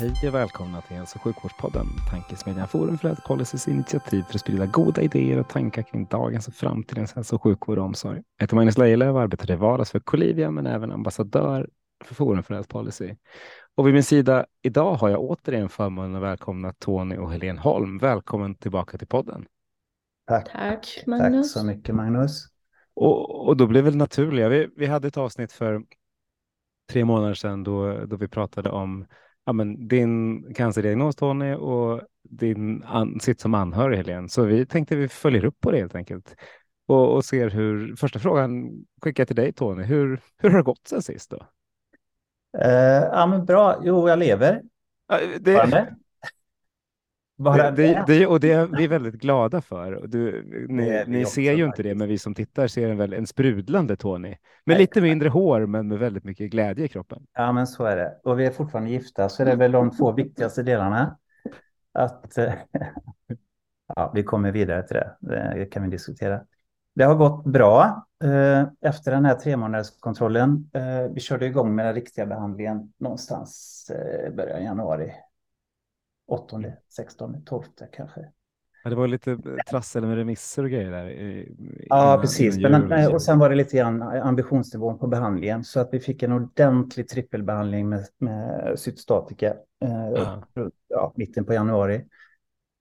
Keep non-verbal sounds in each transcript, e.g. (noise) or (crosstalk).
Hej och välkomna till Hälso och sjukvårdspodden, Tankesmedjan Forum för Health Policys initiativ för att sprida goda idéer och tankar kring dagens och framtidens hälso och sjukvård och omsorg. Jag heter Magnus Lejelöw och arbetar i vardags för Colivia men även ambassadör för Forum för Health Policy. Och vid min sida idag har jag återigen förmånen att välkomna Tony och Helene Holm. Välkommen tillbaka till podden. Tack. Tack Magnus. Tack så mycket Magnus. Och, och då blev väl naturliga. Vi, vi hade ett avsnitt för tre månader sedan då, då vi pratade om ja, men din cancerdiagnos Tony och din an, sitt som anhörig Helene. Så vi tänkte vi följer upp på det helt enkelt och, och ser hur första frågan skickar till dig Tony. Hur, hur har det gått sen sist då? Uh, ja, men bra. Jo, jag lever. Ja, det, Bara det, det, och det är vi väldigt glada för. Du, ni ni ser ju inte det, men vi som tittar ser en, väl, en sprudlande Tony. Med Nej, lite mindre hår, men med väldigt mycket glädje i kroppen. Ja, men så är det. Och vi är fortfarande gifta, så det är väl de två viktigaste delarna. Att, eh, (laughs) ja, vi kommer vidare till det. Det kan vi diskutera. Det har gått bra eh, efter den här tre månaderskontrollen. Eh, Vi körde igång med den riktiga behandlingen någonstans i början av januari. 8, 16, 12 kanske. Ja, det var lite trassel med remisser och grejer där. i- Ja, innan- precis. innan Men, jul eh, och sen var det lite grann ambitionsnivån på behandlingen så att vi fick en ordentlig trippelbehandling med, med cytostatika eh, ja, mitten på januari.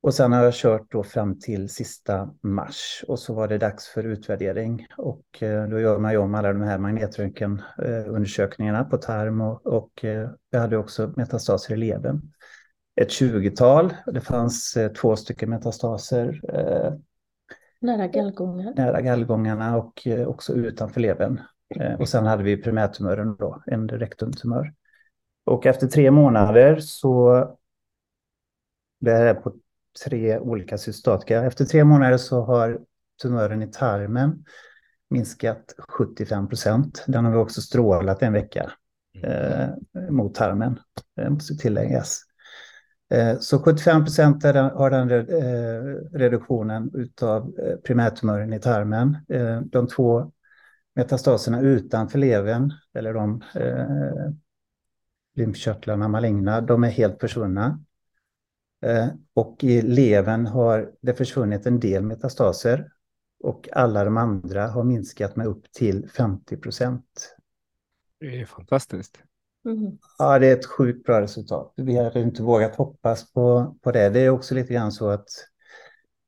Och sen har jag kört då fram till sista mars och så var det dags för utvärdering och eh, då gör man ju om alla de här magnetröntgenundersökningarna på tarm och, och eh, jag hade också metastaser i levern. Ett 20-tal, det fanns eh, två stycken metastaser eh, Nära gallgången. nära gallgångarna och eh, också utanför levern. Och sen hade vi primärtumören då, en rektumtumör. Och efter tre månader så, det här är på tre olika cystostatika, efter tre månader så har tumören i tarmen minskat 75 procent. Den har vi också strålat en vecka eh, mot tarmen, eh, måste tilläggas. Eh, så 75 procent har den eh, reduktionen av eh, primärtumören i tarmen. De två metastaserna utanför levern, eller de eh, lymfkörtlarna maligna, de är helt försvunna. Eh, Och i levern har det försvunnit en del metastaser och alla de andra har minskat med upp till 50 procent. Det är fantastiskt. Mm. Ja, det är ett sjukt bra resultat. Vi hade inte vågat hoppas på, på det. Det är också lite grann så att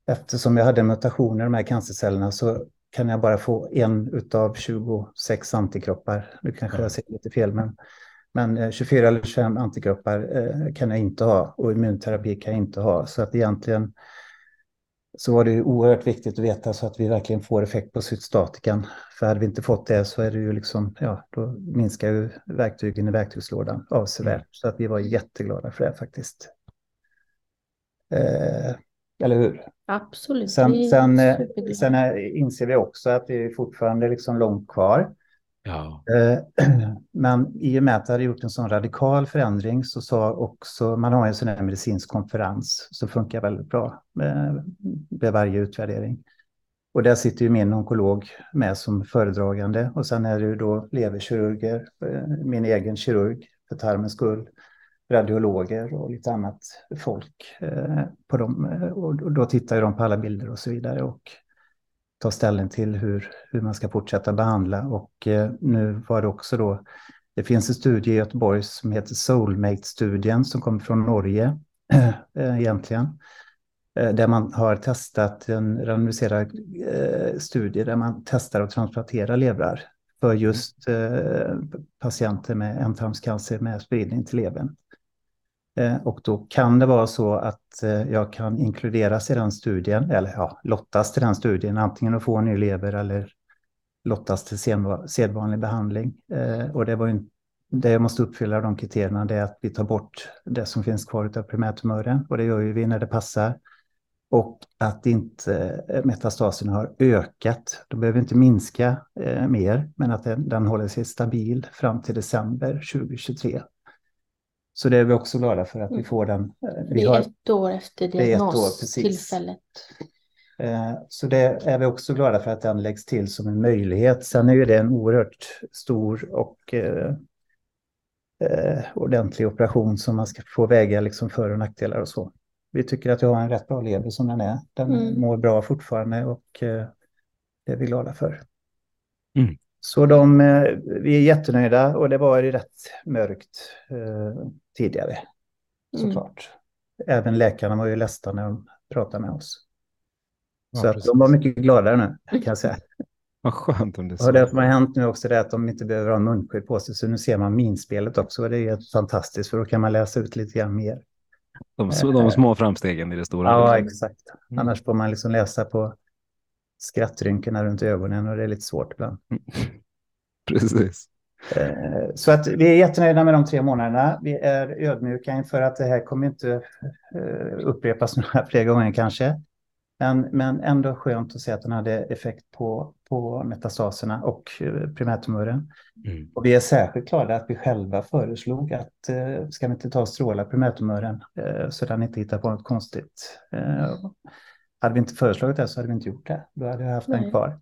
eftersom jag hade mutationer i de här cancercellerna så kan jag bara få en utav 26 antikroppar. Nu kanske Ja. jag säger lite fel, men, men eh, 24 eller 25 antikroppar eh, kan jag inte ha och immunterapi kan jag inte ha. Så att egentligen så var det ju oerhört viktigt att veta så att vi verkligen får effekt på cytostatikan. För hade vi inte fått det så är det ju liksom, ja, då minskar ju verktygen i verktygslådan avsevärt. Mm. Så att vi var jätteglada för det faktiskt. Eh, eller hur? Absolut. Sen, sen, eh, sen eh, inser vi också att det är fortfarande liksom långt kvar. Ja. Eh, (clears throat) men i och med att det hade gjort en sån radikal förändring så sa också, man har ju en sån här medicinsk konferens som funkar väldigt bra med, med varje utvärdering. Och där sitter ju min onkolog med som föredragande och sen är det ju då leverkirurger, eh, min egen kirurg för tarmens skull, radiologer och lite annat folk eh, på dem. Och då tittar ju de på alla bilder och så vidare och ta ställning till hur, hur man ska fortsätta behandla. Och eh, nu var det också då, det finns en studie i Göteborg som heter Soulmate-studien som kommer från Norge (clears throat) eh, egentligen. Eh, där man har testat en randomiserad eh, studie där man testar att transplantera levrar för just eh, patienter med ändtarmscancer med spridning till levern. Eh, och då kan det vara så att eh, jag kan inkluderas i den studien, eller ja, lottas till den studien, antingen att få en ny lever eller lottas till sedvanlig behandling. Eh, och det var ju det måste uppfylla de kriterierna det är att vi tar bort det som finns kvar av primärtumören och det gör ju vi när det passar. Och att inte metastasen har ökat. De behöver inte minska mer, men att den, den håller sig stabil fram till december 2023. Så det är vi också glada för att vi mm. får den. Eh, vi det är har, ett år efter diagnostillfället. Eh, så det är vi också glada för att den läggs till som en möjlighet. Sen är ju det en oerhört stor och eh, eh, ordentlig operation som man ska få väga liksom för och nackdelar och så. Vi tycker att vi har en rätt bra lever som den är. Den mm. mår bra fortfarande och eh, det är vi glada för. Mm. Så de, eh, vi är jättenöjda och det var ju rätt mörkt eh, tidigare mm. såklart. Mm. Även läkarna var ju ledsna när de pratade med oss. Ja, så att de var mycket gladare nu kan jag säga. (laughs) Vad skönt om det så. Och det som har hänt nu också är att de inte behöver ha munskydd på sig. Så nu ser man minspelet också och det är fantastiskt för då kan man läsa ut lite grann mer. De, de små framstegen i det stora. Ja, exakt. Mm. Annars får man liksom läsa på skrattrynkorna runt ögonen och det är lite svårt ibland. (laughs) Precis. Eh, så att vi är jättenöjda med de tre månaderna. Vi är ödmjuka inför att det här kommer inte eh, upprepas (laughs) några fler gånger kanske. Men, men ändå skönt att se att den hade effekt på, på metastaserna och eh, primärtumören. Mm. Och vi är särskilt glada att vi själva föreslog att ska vi inte ta och stråla primärtumören så den inte hittar på något konstigt. Hade vi inte föreslagit det så hade vi inte gjort det. Då hade vi haft Nej. den kvar.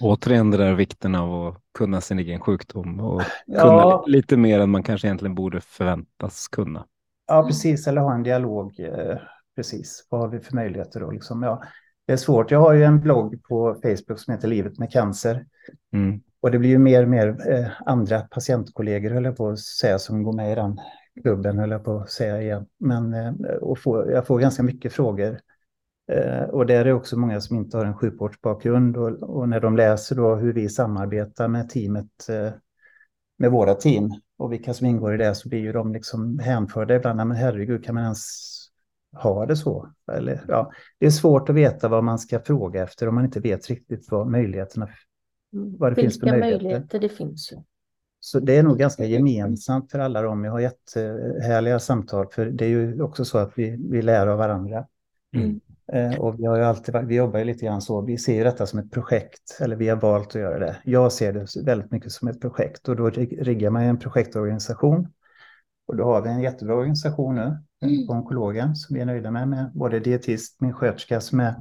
Återigen det där vikten av att kunna sin egen sjukdom och kunna ja. lite mer än man kanske egentligen borde förväntas kunna. Ja, precis. Eller ha en dialog eh, precis. Vad har vi för möjligheter då? Liksom, ja, det är svårt. Jag har ju en blogg på Facebook som heter Livet med cancer. Mm. Och det blir ju mer och mer eh, andra patientkollegor, höll jag på att säga, som går med i den klubben, höll jag på att säga igen. Men eh, och få, jag får ganska mycket frågor. Eh, och där är också många som inte har en sjukvårdsbakgrund. Och, och när de läser då hur vi samarbetar med teamet, eh, med våra team och vilka som ingår i det, så blir ju de liksom hänförda ibland. Men herregud, kan man ens ha det så. Eller, ja, det är svårt att veta vad man ska fråga efter om man inte vet riktigt vad möjligheterna vad det Vilka finns för möjligheter. möjligheter det finns ju. Så det är nog ganska gemensamt för alla dem. Jag har jättehärliga samtal, för det är ju också så att vi, vi lär av varandra. Mm. Eh, och vi, har ju alltid, vi jobbar ju lite grann så, vi ser ju detta som ett projekt, eller vi har valt att göra det. Jag ser det väldigt mycket som ett projekt och då riggar man en projektorganisation. Och då har vi en jättebra organisation nu mm. onkologen som vi är nöjda med, med både dietist, min sköterska som är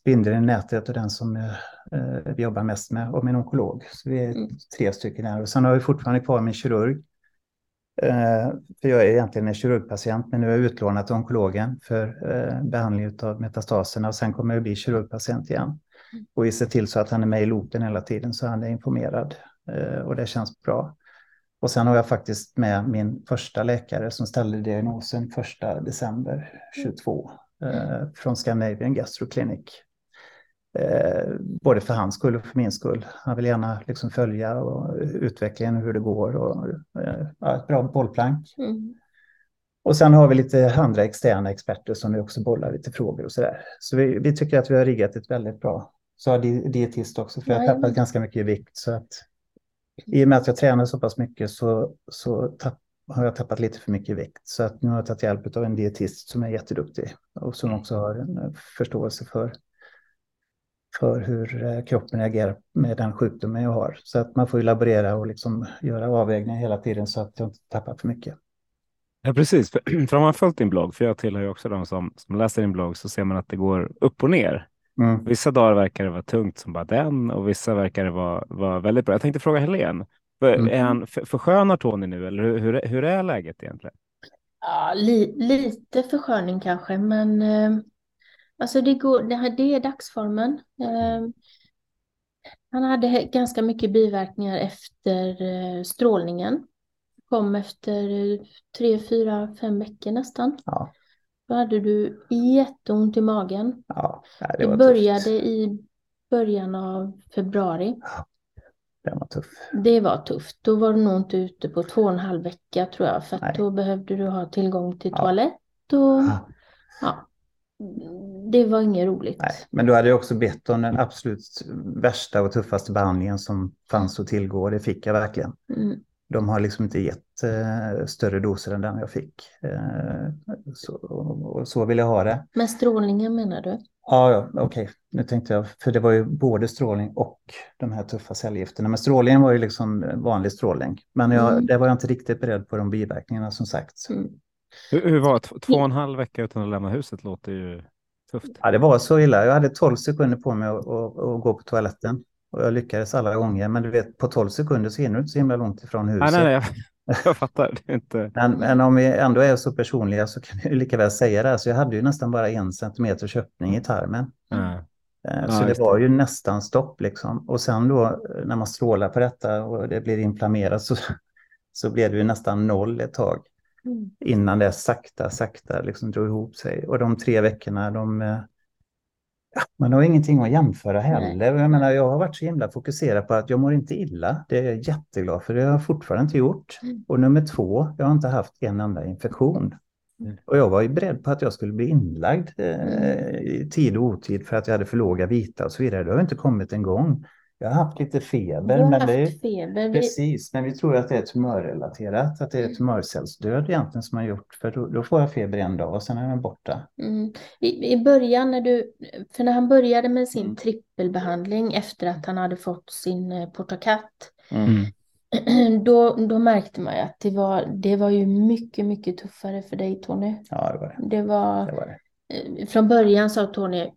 spindeln i nätet och den som eh, vi jobbar mest med och min onkolog. Så vi är mm. tre stycken här och sen har vi fortfarande kvar min kirurg. Eh, för jag är egentligen en kirurgpatient men nu är jag utlånad till onkologen för eh, behandling av metastaserna och sen kommer jag bli kirurgpatient igen. Och vi ser till så att han är med i loopen hela tiden så han är informerad eh, och det känns bra. Och sen har jag faktiskt med min första läkare som ställde diagnosen 1 december 22 från Scandinavian Gastro Clinic. Eh, både för hans skull och för min skull. Han vill gärna liksom följa och utvecklingen hur det går och eh, ett bra bollplank. Mm. Och sen har vi lite andra externa experter som vi också bollar lite frågor och så där. Så vi, vi tycker att vi har riggat ett väldigt bra. Så har dietist också, för jag har tappat ganska mycket i vikt. Så att i och med att jag tränar så pass mycket så, så tapp, har jag tappat lite för mycket vikt. Så att nu har jag tagit hjälp av en dietist som är jätteduktig och som också har en eh, förståelse för, för hur eh, kroppen reagerar med den sjukdomen jag har. Så att man får ju laborera och liksom göra avvägningar hela tiden så att jag inte tappar för mycket. Ja, precis. För, (clears throat) för om man följt din blogg, för jag tillhör ju också de som, som läser din blogg, så ser man att det går upp och ner. Mm. Vissa dagar verkar det vara tungt som bara den och vissa verkar det vara, vara väldigt bra. Jag tänkte fråga Helene, mm. är han förskönar Tony nu eller hur, hur, hur är läget egentligen? Ja, li, lite försköning kanske, men eh, alltså det, går, det, det är dagsformen. Eh, han hade ganska mycket biverkningar efter eh, strålningen. Kom efter tre, fyra, fem veckor nästan. Ja. Då hade du jätteont i magen. Ja, det, det började tufft. i början av februari. Ja, det var tufft. Det var tufft. Då var du nog inte ute på två och en halv vecka tror jag. För då behövde du ha tillgång till toalett. Och, ja. ja. Det var inget roligt. Nej, men du hade ju också bett om den absolut värsta och tuffaste behandlingen som fanns att tillgå. Det fick jag verkligen. Mm. De har liksom inte gett eh, större doser än den jag fick. Eh, så, och så vill jag ha det. Men strålningen menar du? Ja, ja okej. Nu tänkte jag, för det var ju både strålning och de här tuffa cellgifterna. Men strålningen var ju liksom vanlig strålning. Men jag, Mm. det var jag inte riktigt beredd på de biverkningarna som sagt. Mm. Hur, hur var det? Två och en halv vecka utan att lämna huset låter ju tufft. Ja, det var så illa. Jag hade 12 sekunder på mig att, att, att gå på toaletten. Och jag lyckades alla gånger. Men du vet, på 12 sekunder så hinner du inte så himla långt ifrån huset. Nej, nej, nej, jag, (laughs) jag fattar. Det inte... Men, men om vi ändå är så personliga så kan vi ju lika väl säga det. här. Så jag hade ju nästan bara en centimeters öppning i tarmen. Ja. Eh, Ja, Så det just var ju nästan stopp liksom. Och sen då när man strålar på detta och det blir inflammerat så, (laughs) så blev det ju nästan noll ett tag. Mm. Innan det sakta, sakta liksom drog ihop sig. Och de tre veckorna, de... eh, Ja, man har ingenting att jämföra heller. Jag menar, jag har varit så himla fokuserad på att jag mår inte illa. Det är jag jätteglad för. Det har jag fortfarande inte gjort. Mm. Och nummer två, jag har inte haft en enda infektion. Mm. Och jag var ju beredd på att jag skulle bli inlagd eh, i tid och otid för att jag hade för låga vita och så vidare. Det har inte kommit en gång. Jag har haft lite feber. Men haft det är, feber. Vi, precis, men vi tror att det är tumörrelaterat. Att det är tumörcellsdöd egentligen som har gjort. För då, då får jag feber en dag och sen är den borta. mm, i, I början när du, för när han började med sin Mm. trippelbehandling efter att han hade fått sin eh, portakat, Mm. (clears throat) då, då märkte man ju att det var, det var ju mycket, mycket tuffare för dig Tony. Ja, det var det. Det var, det, var det. Eh, från början sa Tony,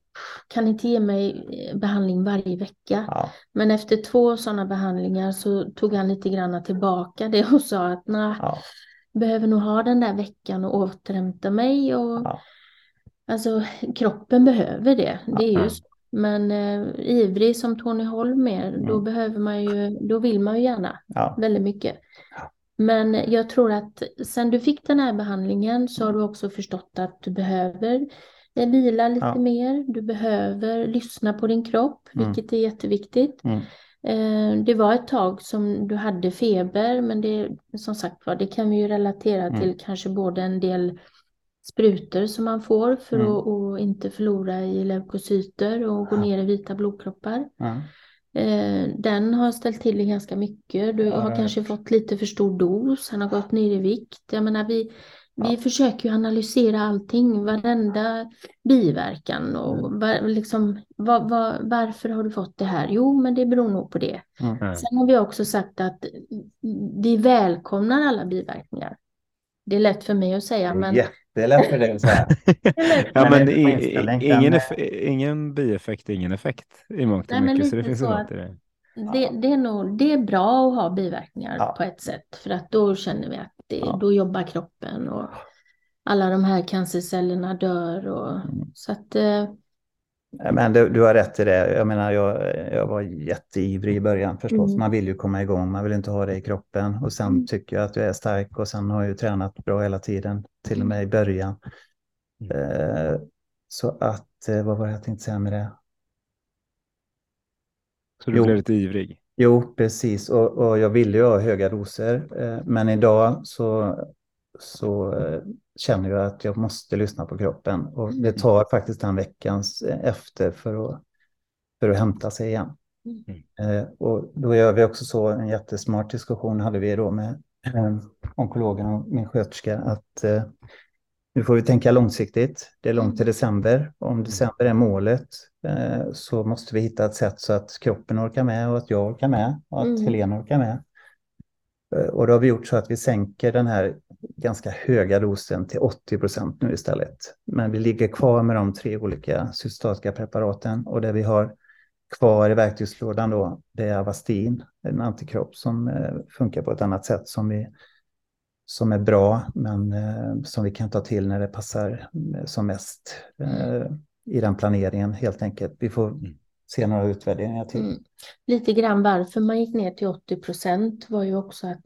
kan inte ge mig eh, behandling varje vecka? Ja, Men efter två sådana behandlingar så tog han lite grann tillbaka det och sa att nej, ja, behöver nog ha den där veckan och återhämta mig. Och, Ja. Alltså kroppen behöver det, det är ju så. Men eh, ivrig som Tony Holm är, då Mm. behöver man ju, då vill man ju gärna väldigt mycket. Men jag tror att sen du fick den här behandlingen så har du också förstått att du behöver eh, vila lite Ja. mer. Du behöver lyssna på din kropp, Mm. vilket är jätteviktigt. Mm. Eh, Det var ett tag som du hade feber, men det som sagt var, det kan vi ju relatera Mm. till kanske både en del sprutor som man får för Mm. att, inte förlora i leukocyter och gå ner i vita blodkroppar. ja. Eh, Den har ställt till det ganska mycket. Du har kanske fått lite för stor dos, han har gått ner i vikt. Jag menar, vi, vi Ja. försöker ju analysera allting, varenda biverkan och Mm. var, liksom, var, var, varför har du fått det här? Jo, men det beror nog på det. Mm. Ja. Sen har vi också sagt att vi välkomnar alla biverkningar. Det är lätt för mig att säga, men Jättelätt för dig att säga. Ja, (laughs) Men det är i, ingen, ingen bieffekt är ingen effekt i mångt och mycket. Så det finns så något i det. det, det, är nog, det är bra att ha biverkningar Ja. på ett sätt, för att då känner vi att det, Ja. då jobbar kroppen och alla de här cancercellerna dör. Och, Mm. Så att, eh, Men du, du har rätt i det. Jag menar, jag, jag var jätteivrig i början förstås. Mm. Man vill ju komma igång, man vill inte ha det i kroppen. Och sen Mm. tycker jag att du är stark och sen har jag ju tränat bra hela tiden, till och med i början. Mm. Eh, så att, eh, vad var det jag tänkte säga med det? Så du Jo. blev lite ivrig. Jo, precis. Och, och jag ville ju ha höga doser. Eh, men idag så, så eh, känner jag att jag måste lyssna på kroppen. Och det tar faktiskt en veckans eh, efter för att, för att hämta sig igen. Eh, och då gör vi också så, en jättesmart diskussion hade vi då med onkologen och min sköterska, att nu får vi tänka långsiktigt. Det är långt till december. Om december är målet så måste vi hitta ett sätt så att kroppen orkar med och att jag orkar med och att Mm. Helena orkar med. Eh, och då har vi gjort så att vi sänker den här ganska höga dosen till 80 procent nu istället. Men vi ligger kvar med de tre olika systatiska preparaten och det vi har kvar i verktygslådan då, det är Avastin, en antikropp som eh, funkar på ett annat sätt som, vi, som är bra, men eh, som vi kan ta till när det passar som mest i den planeringen helt enkelt. Vi får mm se några utvärderingar till. mm, lite grann varför man gick ner till 80 procent var ju också att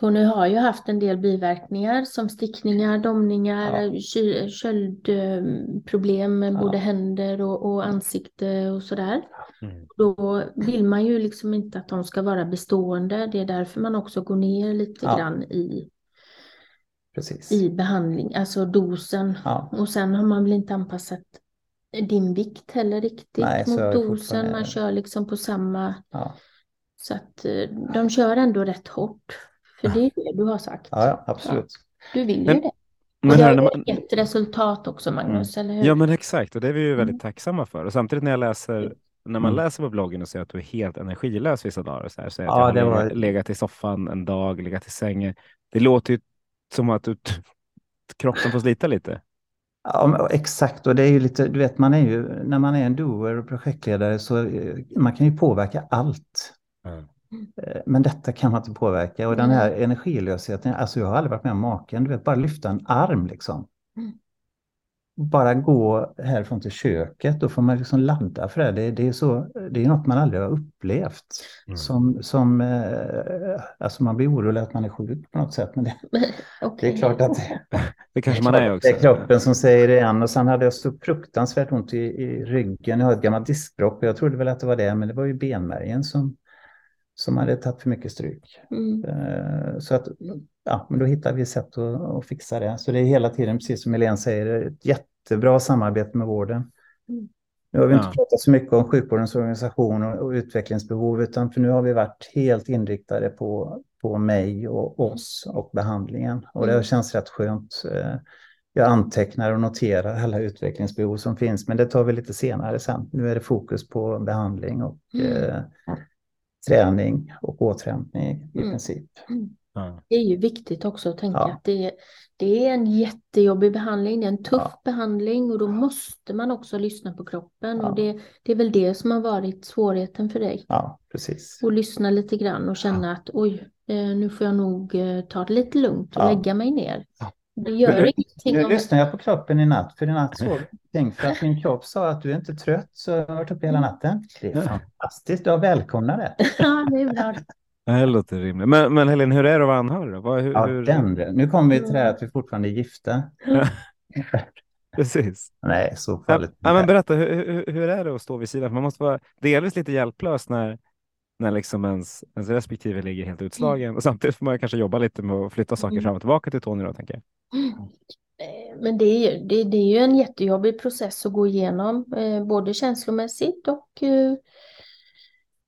Tony har ju haft en del biverkningar som stickningar, domningar, Ja. köldproblem med Ja. både händer och, och ansikte och sådär. Mm. Då vill man ju liksom inte att de ska vara bestående. Det är därför man också går ner lite Ja. grann i, precis. i behandling, alltså dosen. Ja, Och sen har man väl inte anpassat din vikt heller riktigt Nej, mot dosen. Man kör liksom på samma, ja, så att eh, de kör ändå rätt hårt. För det är det du har sagt. ja, ja absolut. Du vill Men- ju det. Men och det har man, gett resultat också Magnus, eller hur? ja men exakt, och det är vi ju väldigt Mm. tacksamma för. Och samtidigt när jag läser, när man Mm. läser på bloggen och ser att du är helt energilös vissa dagar, och så här, så att Ja, jag har det var- legat i soffan en dag, legat i sängen. Det låter ju som att du, kroppen får slita lite. Ja, exakt, och det är ju lite, du vet, man är ju, när man är en doer och projektledare så eh, man kan ju påverka allt. Eh, Men detta kan man inte påverka och den Mm. här energilösheten, alltså jag har aldrig varit med om maken, du vet, bara lyfta en arm liksom. Bara gå härifrån till köket, då får man liksom ladda för det. Det, det är så, det är något man aldrig har upplevt. Mm. Som, som eh, alltså man blir orolig att man är sjuk på något sätt, men det, (laughs) det Okej. (laughs) är klart att det, Det kanske man är också. det är kroppen som säger det igen. Och sen hade jag så fruktansvärt ont i, i ryggen. Jag har ett gammalt diskbråck och jag trodde väl att det var det, men det var ju benmärgen som, som hade tagit för mycket stryk. Mm. Eh, Så att, ja, men då hittar vi sätt att, att fixa det. Så det är hela tiden, precis som Helene säger, ett jättebra samarbete med vården. Mm. Nu har vi inte Ja. pratat så mycket om sjukvårdens organisation och, och utvecklingsbehov, utan för nu har vi varit helt inriktade på, på mig och oss och behandlingen. Och det Mm. känns rätt skönt. Eh, Jag antecknar och noterar alla utvecklingsbehov som finns, men det tar vi lite senare sen. Nu är det fokus på behandling och Mm. eh, träning och återhämtning i Mm. princip. Det är ju viktigt också att tänka Ja. att det, det är en jättejobbig behandling, det är en tuff Ja. behandling och då måste man också lyssna på kroppen Ja. och det, det är väl det som har varit svårigheten för dig. Ja, precis. Och lyssna lite grann och känna att oj, eh, nu får jag nog eh, ta det lite lugnt och lägga mig ner. Det gör Nu- ingenting Nu lyssnade jag på kroppen i natt, för i natt såg (laughs) jag. För att min kropp sa att du är inte trött, så jag har varit uppe hela natten. Det är Ja. fantastiskt, jag välkomnar det. (laughs) Ja, det är bra. Det låter rimligt. Men, men Helene, hur är det att vara anhörig? Vad, hur, Ja, hur... den, nu kommer vi till det här att vi fortfarande är gifta. (laughs) Precis. Nej, så Ja, farligt. ja, men berätta, hur, hur, hur är det att stå vid sidan? För Man måste vara delvis lite hjälplös när, när liksom ens, ens respektive ligger helt utslagen. Och samtidigt får man kanske jobba lite med att flytta saker Mm. fram och tillbaka till Tony då, tänker jag. Eh, Men det är, ju- det, det är ju en jättejobbig process att gå igenom, eh, både känslomässigt och eh,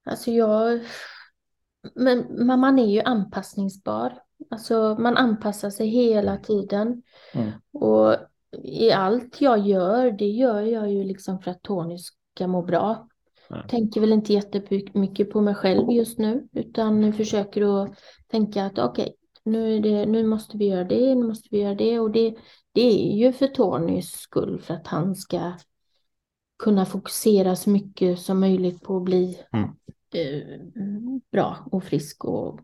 alltså jag, men, men man är ju anpassningsbar. Alltså man anpassar sig hela tiden Mm. och i allt jag gör, det gör jag ju liksom för att Tony ska må bra. Ja. Tänker väl inte jättemycket på mig själv just nu, utan försöker att tänka att okej, nu, är det, nu måste vi göra det, nu måste vi göra det och det, det är ju för Tonys skull för att han ska kunna fokusera så mycket som möjligt på att bli Mm. Eh, bra och frisk och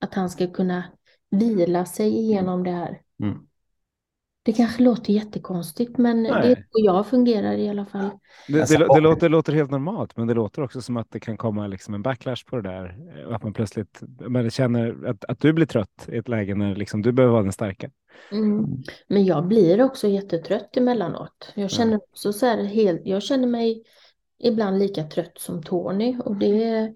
att han ska kunna vila sig igenom det här. Mm. Det kanske låter jättekonstigt men det är Nej. så jag fungerar i alla fall. Det, Alltså, det, det, låter, det låter helt normalt, men det låter också som att det kan komma liksom en backlash på det där. eh, att man plötsligt man känner att, att du blir trött i ett läge när liksom du behöver vara den starka. Mm. Men jag blir också jättetrött emellanåt. Jag känner också så här helt, jag känner mig ibland lika trött som Tony och det,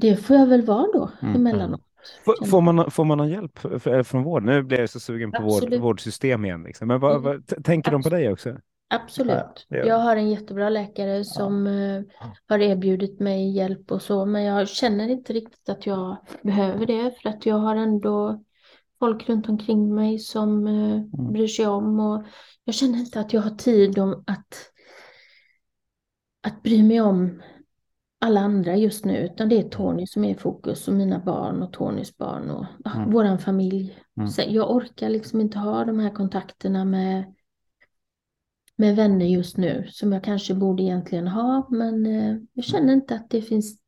det får jag väl vara då Mm, emellanåt. Får, får, man, får man någon hjälp från vård? Nu blir jag så sugen på vård, Absolut. vårdsystem igen. Liksom. Men vad, Mm. vad, tänker de på dig också? Absolut. Ja, Jag har en jättebra läkare som eh, har erbjudit mig hjälp och så, men jag känner inte riktigt att jag behöver det för att jag har ändå folk runt omkring mig som eh, bryr sig om och jag känner inte att jag har tid om att, att bry mig om alla andra just nu, utan det är Tony som är i fokus och mina barn och Tonys barn och Mm. våran familj. Mm. Så jag orkar liksom inte ha de här kontakterna med med vänner just nu som jag kanske borde egentligen ha, men eh, jag känner inte att det finns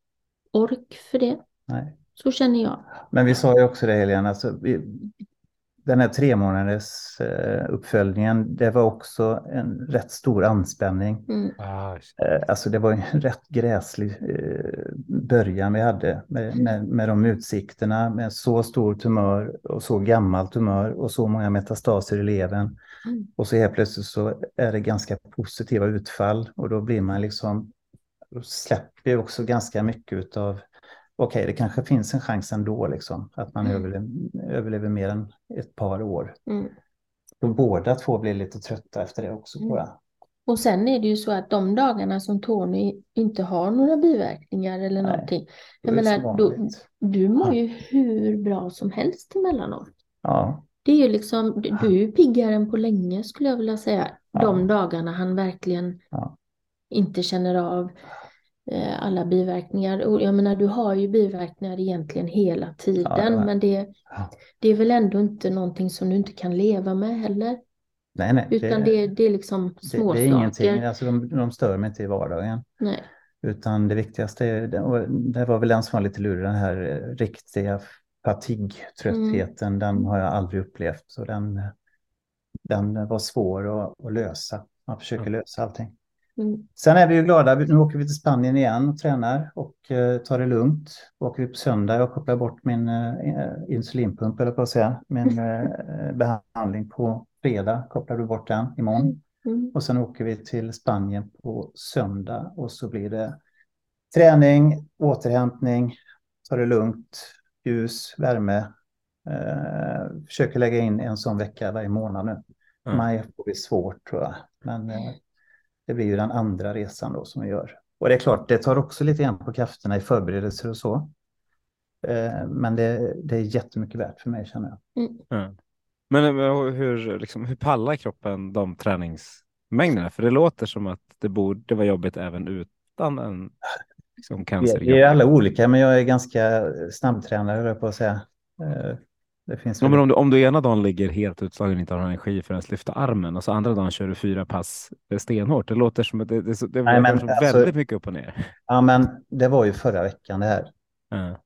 ork för det. Nej. Så känner jag. Men vi sa ju också det Helena, alltså, den här tre månaders eh, uppföljningen, det var också en rätt stor anspänning. Mm. Eh, Alltså det var en (laughs) rätt gräslig eh, början vi hade med, med, med de utsikterna med så stor tumör och så gammal tumör och så många metastaser i levern. Mm. Och så helt plötsligt så är det ganska positiva utfall och då blir man liksom, då släpper ju också ganska mycket av okej, okay, det kanske finns en chans ändå, liksom, att man Mm. överlever, överlever mer än ett par år. Mm. Och båda två blir lite trötta efter det också, Mm. tror jag. Och sen är det ju så att de dagarna som Tony inte har några biverkningar eller Nej, någonting. Jag menar, då, vanligt. du mår ju hur bra som helst emellanåt. Ja, Det är ju liksom, du du är ju piggare än på länge skulle jag vilja säga. Ja. De dagarna han verkligen Ja. inte känner av alla biverkningar. Och jag menar, du har ju biverkningar egentligen hela tiden, Ja, det men det, det är väl ändå inte någonting som du inte kan leva med heller. nej, nej. Utan det, det är liksom det, små det är ingenting. Alltså, de, de stör mig inte i vardagen. Nej. Utan det viktigaste är, och det var väl den som var lite lurig, den här eh, riktiga fatigtröttheten, Mm. den har jag aldrig upplevt. Så den, den var svår att, att lösa. Man försöker lösa allting. Mm. Sen är vi ju glada, nu åker vi till Spanien igen och tränar och eh, tar det lugnt. Åker vi på söndag, jag kopplar bort min eh, insulinpump, eller på att säga, min (laughs) eh, behandling på fredag, kopplar du bort den imorgon. Mm. Och sen åker vi till Spanien på söndag och så blir det träning, återhämtning, ta det lugnt, ljus, värme. Eh, försöker lägga in en sån vecka varje månad nu. Mm. Maj får bli svårt tror jag. Men eh, det blir ju den andra resan då som vi gör. Och det är klart, det tar också lite grann på krafterna i förberedelser och så. Eh, men det, det är jättemycket värt för mig känner jag. Ja. Men eh, hur, liksom, hur pallar kroppen de träningsmängderna? För det låter som att det borde vara jobbigt även utan en liksom, Vi cancer. är, vi är alla olika, men jag är ganska snabbtränare, höll jag på att säga. Eh, Det finns Ja, men om, du, om du ena dagen ligger helt utslagen och inte har energi för att lyfta armen och så andra dagen kör du fyra pass eh, stenhårt. Det låter som att det, det, det, Nej, men som alltså- väldigt mycket upp och ner. Ja, men det var ju förra veckan det här. Ja.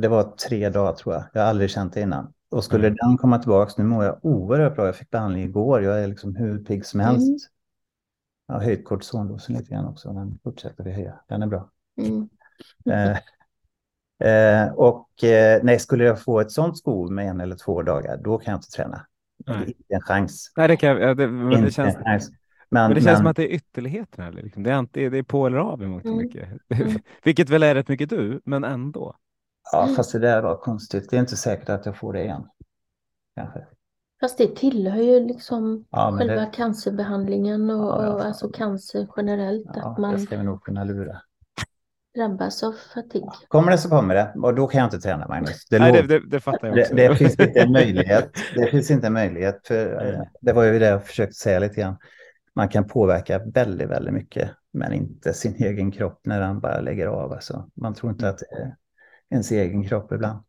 Det var tre dagar tror jag. Jag har aldrig känt det innan. Och skulle Mm. den komma tillbaka, nu mår jag oerhört bra. Jag fick behandling igår. Jag är liksom hur pigg som helst. Mm. Jag har höjt kortisondosen lite grann också. Den fortsätter vi höja. Den är bra. Mm. Eh, och eh, nej, skulle jag få ett sånt skov med en eller två dagar, då kan jag inte träna. Det är Nej. inte en chans. Nej, det, kan, ja, det, men inte det känns, en chans. Men, men det känns men, som att det är ytterligheterna. eller Liksom. Det, är antingen, det är på eller av i mångt och Mm. mycket. Mm. (laughs) Vilket väl är rätt mycket du, men ändå. ja, fast det där var konstigt. Det är inte säkert att jag får det igen. Kanske. Fast det tillhör ju liksom Ja, själva det, cancerbehandlingen och, Ja, och alltså cancer generellt, ja, att det man ska vi nog kunna lura. Drabbas av fatig. Kommer det så kommer det. Och då kan jag inte träna, Magnus. Det, Nej, det, det, det fattar jag det, också. det finns inte en möjlighet. Det finns inte en möjlighet. För, eh, det var ju det jag försökte säga lite grann. Man kan påverka väldigt, väldigt mycket, men inte sin egen kropp när den bara lägger av. Alltså, man tror inte att det är ens egen kropp ibland.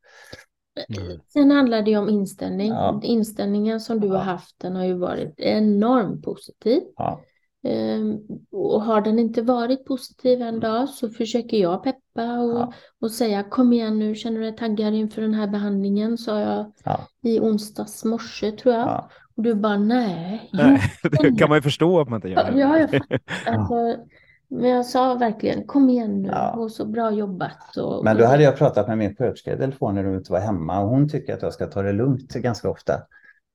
Mm. Sen handlar det ju om inställning. Ja. Inställningen som du har haft, den har ju varit enormt positiv. Ja, och har den inte varit positiv en dag så försöker jag peppa och, Ja. och säga kom igen nu, känner du dig taggad inför den här behandlingen? Sa jag ja, i onsdags morse tror jag. ja. Och du bara nej. (laughs) det kan man ju förstå att man inte gör. Ja, jag (laughs) Alltså, men jag sa verkligen kom igen nu och så bra jobbat. Och, Men då hade jag pratat med min sköterska i telefon när du inte var hemma och hon tycker att jag ska ta det lugnt ganska ofta.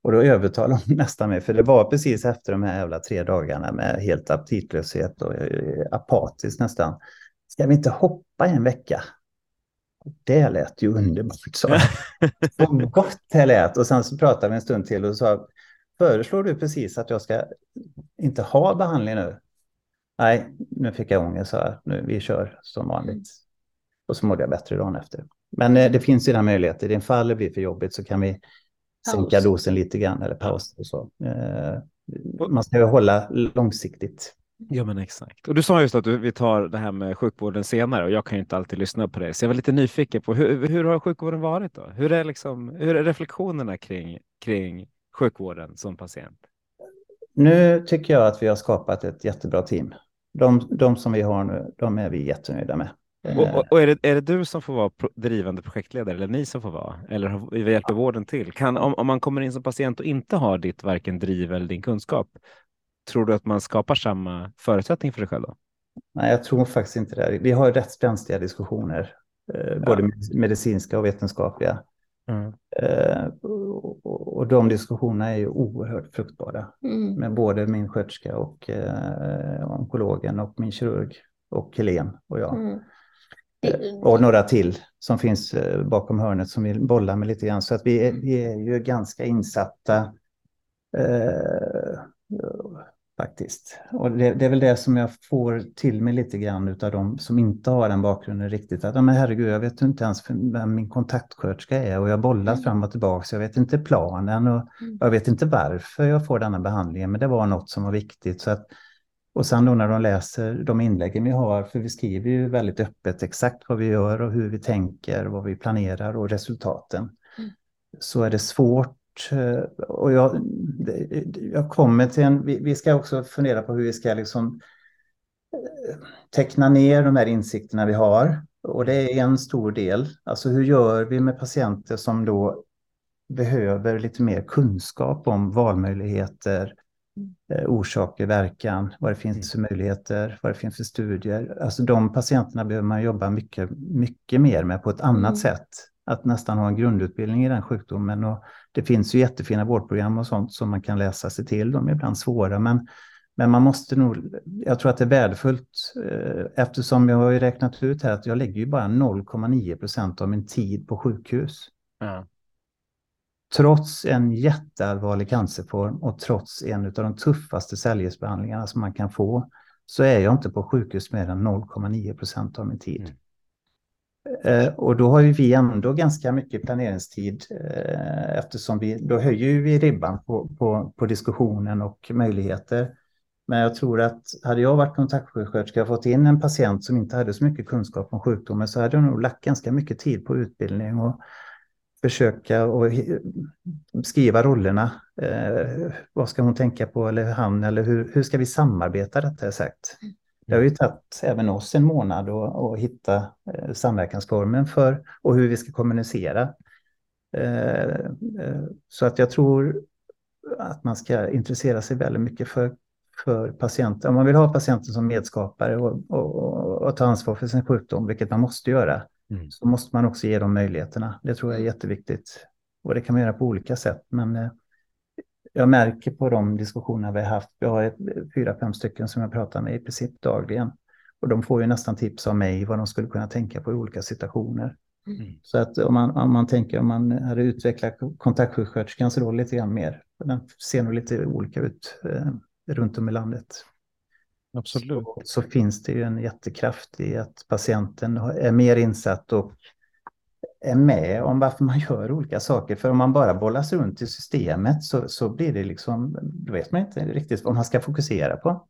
Och då övertalade hon (laughs) nästan mig, för det var precis efter de här jävla tre dagarna med helt aptitlöshet och eh, apatisk nästan. Ska vi inte hoppa en vecka? Det lät ju underbart, sa jag. (laughs) Så gott det lät. Och sen så pratade vi en stund till och sa, föreslår du precis att jag ska inte ha behandling nu? Nej, nu fick jag ångest, sa jag. Nu, vi kör som vanligt. Och så mådde jag bättre dagen efter. Men eh, det finns ju den möjligheten. I det fall det blir för jobbigt så kan vi sänka Paus. dosen lite grann eller pausa och så. Eh, man ska ju hålla långsiktigt. Ja, men exakt. Och du sa just att du, vi tar det här med sjukvården senare och jag kan ju inte alltid lyssna på det. Så jag var lite nyfiken på hur, hur har sjukvården varit då? Hur är, liksom, hur är reflektionerna kring, kring sjukvården som patient? Nu tycker jag att vi har skapat ett jättebra team. De, de som vi har nu, de är vi jättenöjda med. Eh, Och, och, och är, det, är det du som får vara pro, drivande projektledare eller ni som får vara? Eller hjälper vården till? Kan, om, om man kommer in som patient och inte har ditt varken driv eller din kunskap, tror du att man skapar samma förutsättning för sig själv då? Nej, jag tror faktiskt inte det. Vi har rätt spänstiga diskussioner, eh, både med- medicinska och vetenskapliga. Eh, och, och- och de diskussionerna är ju oerhört fruktbara. Mm. med både min sköterska och eh, onkologen och min kirurg och Helen och jag. Mm. Eh, och några till som finns eh, bakom hörnet som vi bollar med lite grann. Så att vi är, vi är ju ganska insatta eh, faktiskt. Och det, det, är väl det som jag får till mig lite grann av de som inte har den bakgrunden riktigt. Att, men herregud, jag vet inte ens vem min kontaktsköterska är och jag bollar fram och tillbaka. Jag vet inte planen och mm. jag vet inte varför jag får denna behandling. Men det var något som var viktigt. Så att, och sen då när de läser de inläggen vi har, för vi skriver ju väldigt öppet exakt vad vi gör och hur vi tänker, vad vi planerar och resultaten. Mm. Så är det svårt eh, och jag, jag kommer till en, vi, vi ska också fundera på hur vi ska liksom eh, teckna ner de här insikterna vi har. Och det är en stor del. Alltså hur gör vi med patienter som då behöver lite mer kunskap om valmöjligheter, orsaker, verkan, vad det finns för möjligheter, vad det finns för studier. Alltså de patienterna behöver man jobba mycket, mycket mer med på ett annat mm. sätt. Att nästan ha en grundutbildning i den sjukdomen. Och det finns ju jättefina vårdprogram och sånt som man kan läsa sig till. De är ibland svåra, men, men man måste nog... Jag tror att det är värdefullt eh, eftersom jag har ju räknat ut här att jag lägger ju bara 0,9 procent av min tid på sjukhus. Ja trots en jätteallvarlig cancerform och trots en av de tuffaste cellgiftsbehandlingarna som man kan få, så är jag inte på sjukhus mer än 0,9 procent av min tid. Mm. Eh, och då har ju vi ändå ganska mycket planeringstid eh, eftersom vi, då höjer vi ribban på, på, på diskussionen och möjligheter. Men jag tror att hade jag varit kontaktsjuksköterska och fått in en patient som inte hade så mycket kunskap om sjukdomen så hade jag nog lagt ganska mycket tid på utbildning och försöka och skriva rollerna. Eh, vad ska hon tänka på eller han eller hur, hur ska vi samarbeta rättare sagt? Det har ju tagit även oss en månad att hitta eh, samverkansformen för och hur vi ska kommunicera. Eh, eh, så att jag tror att man ska intressera sig väldigt mycket för, för patienten. Om man vill ha patienten som medskapare och, och, och ta ansvar för sin sjukdom, vilket man måste göra, Mm. Så måste man också ge dem möjligheterna. Det tror jag är jätteviktigt. Och det kan man göra på olika sätt. Men eh, jag märker på de diskussioner vi har haft, vi har ett, fyra, fem stycken som jag pratar med i princip dagligen. Och de får ju nästan tips av mig vad de skulle kunna tänka på i olika situationer. Mm. Så att om man, om man tänker om man hade utvecklat kontaktsjuksköterskans roll lite grann mer, den ser nog lite olika ut eh, runt om i landet. Absolut. Så, så, finns det ju en jättekraft i att patienten är mer insatt och är med om varför man gör olika saker. För om man bara bollas runt i systemet så, så blir det liksom, då vet man inte riktigt vad man ska fokusera på.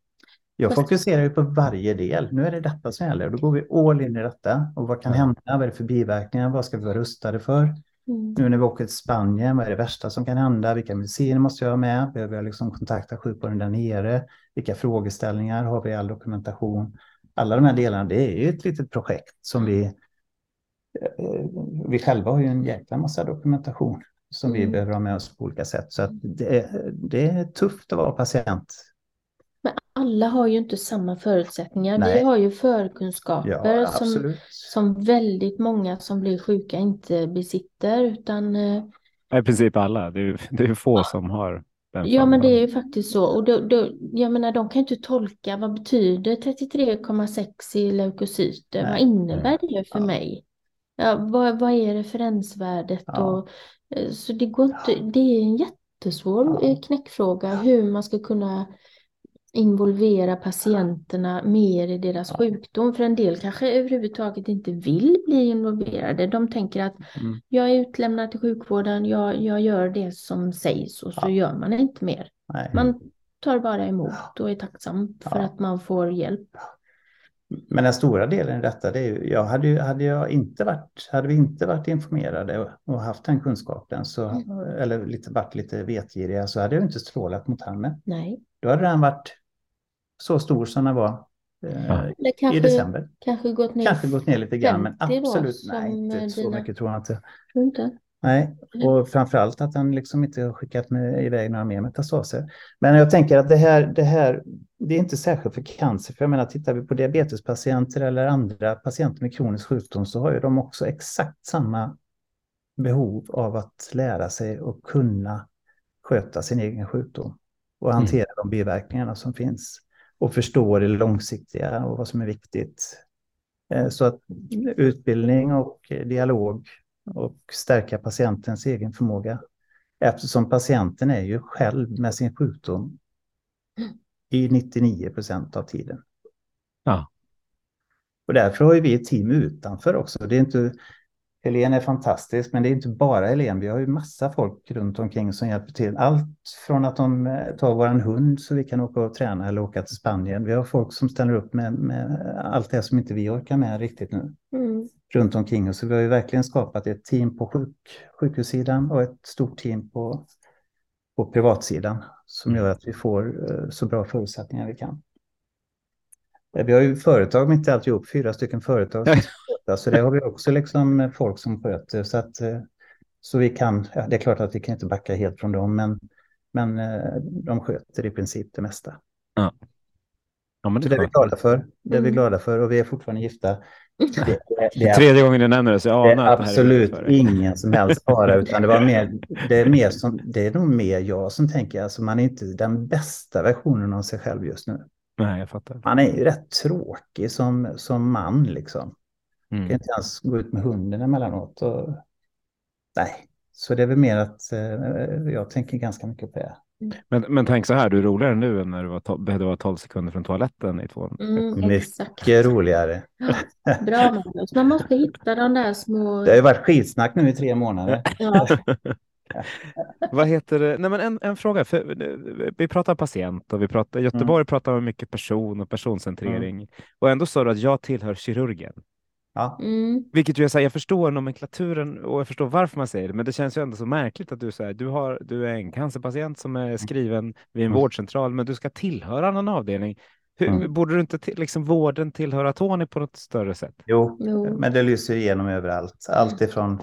Jag fokuserar ju på varje del. Nu är det detta som gäller. Då går vi all in i detta. Och vad kan hända? Vad är det för biverkningar? Vad ska vi vara rustade för? Mm. Nu när vi åker till Spanien, vad är det värsta som kan hända? Vilka mediciner måste jag ha med? Behöver jag liksom kontakta sjukvården där nere? Vilka frågeställningar har vi i all dokumentation? Alla de här delarna, det är ju ett litet projekt som vi... Eh, vi själva har ju en jäkla massa dokumentation som mm. vi behöver ha med oss på olika sätt. Så det, är, det är tufft att vara patient alla har ju inte samma förutsättningar. Nej. Vi har ju förkunskaper ja, som, som väldigt många som blir sjuka inte besitter. Utan, eh, I princip alla. Det är, det är få ja. som har den Ja, men det är ju faktiskt så. Och då, då, jag menar, de kan inte tolka vad betyder 33,6 i leukocyter? Nej. Vad innebär det för ja. mig? Ja, vad, vad är referensvärdet? Och, eh, så det, går inte, det är en jättesvår eh, knäckfråga hur man ska kunna involvera patienterna mer i deras sjukdom. För en del kanske överhuvudtaget inte vill bli involverade. De tänker att mm. jag är utlämnad till sjukvården, jag, jag gör det som sägs och så ja. gör man inte mer. Nej. Man tar bara emot och är tacksam för ja. att man får hjälp. Men den stora delen i detta, det är ju, jag hade, hade, jag inte varit, hade vi inte varit informerade och haft den kunskapen, så, mm. eller lite, varit lite vetgiriga, så hade jag inte strålat mot honom. Nej. Då hade den varit så stor som den var eh, kanske, i december. Kanske gått ner, kanske gått ner lite grann, men absolut nej, inte så mycket tror jag inte. inte. Nej, och framförallt att han liksom inte har skickat med, iväg några mer metastaser. Men jag tänker att det här, det här, det är inte särskilt för cancer. För jag menar, tittar vi på diabetespatienter eller andra patienter med kronisk sjukdom så har ju de också exakt samma behov av att lära sig och kunna sköta sin egen sjukdom och hantera mm. de biverkningarna som finns och förstå det långsiktiga och vad som är viktigt. Eh, så att utbildning och dialog och stärka patientens egen förmåga. Eftersom patienten är ju själv med sin sjukdom i 99 procent av tiden. Ja. Och därför har vi ett team utanför också. Det är inte, Helene är fantastisk, men det är inte bara Helene. Vi har ju massa folk runt omkring som hjälper till. Allt från att de eh, tar vår hund så vi kan åka och träna eller åka till Spanien. Vi har folk som ställer upp med, med allt det som inte vi orkar med riktigt nu. Mm. Runt omkring oss. Så vi har ju verkligen skapat ett team på sjuk, sjukhussidan och ett stort team på, på privatsidan som mm. gör att vi får eh, så bra förutsättningar vi kan. Vi har ju företag mitt i alltihop, fyra stycken företag. så det har vi också liksom folk som sköter. Så, att, eh, så vi kan, ja, det är klart att vi kan inte backa helt från dem, men, men eh, de sköter i princip det mesta. Ja. Ja, men det, det är vi glada för. Det är vi mm. glada för och vi är fortfarande gifta. Det, det är, Tredje gången du nämner det så jag anar det är absolut det ingen som helst fara utan det var (laughs) mer, det är mer som, det är nog mer jag som tänker, alltså man är inte den bästa versionen av sig själv just nu. Nej, jag fattar. Man är ju rätt tråkig som, som man liksom. Mm. Kan inte ens gå ut med hunden emellanåt. Och... Nej, så det är väl mer att eh, jag tänker ganska mycket på det. Men, men tänk så här, du är roligare nu än när du var behövde vara 12 sekunder från toaletten i två mm, Mycket roligare. Bra Magnus, man måste hitta de där små... Det har ju varit skitsnack nu i tre månader. Ja. (laughs) Vad heter det? Nej, men en, en fråga. För, vi pratar patient och vi pratar, Göteborg mm. pratar om mycket person och personcentrering. Mm. Och ändå sa du att jag tillhör kirurgen. Ja. Mm. Vilket ju är så här, jag förstår nomenklaturen och jag förstår varför man säger det, men det känns ju ändå så märkligt att du säger du, har, du är en cancerpatient som är mm. skriven vid en mm. vårdcentral, men du ska tillhöra någon avdelning. Hur, mm. Borde du inte liksom vården tillhöra Tony på något större sätt? Jo, jo. men det lyser igenom överallt. Allt ifrån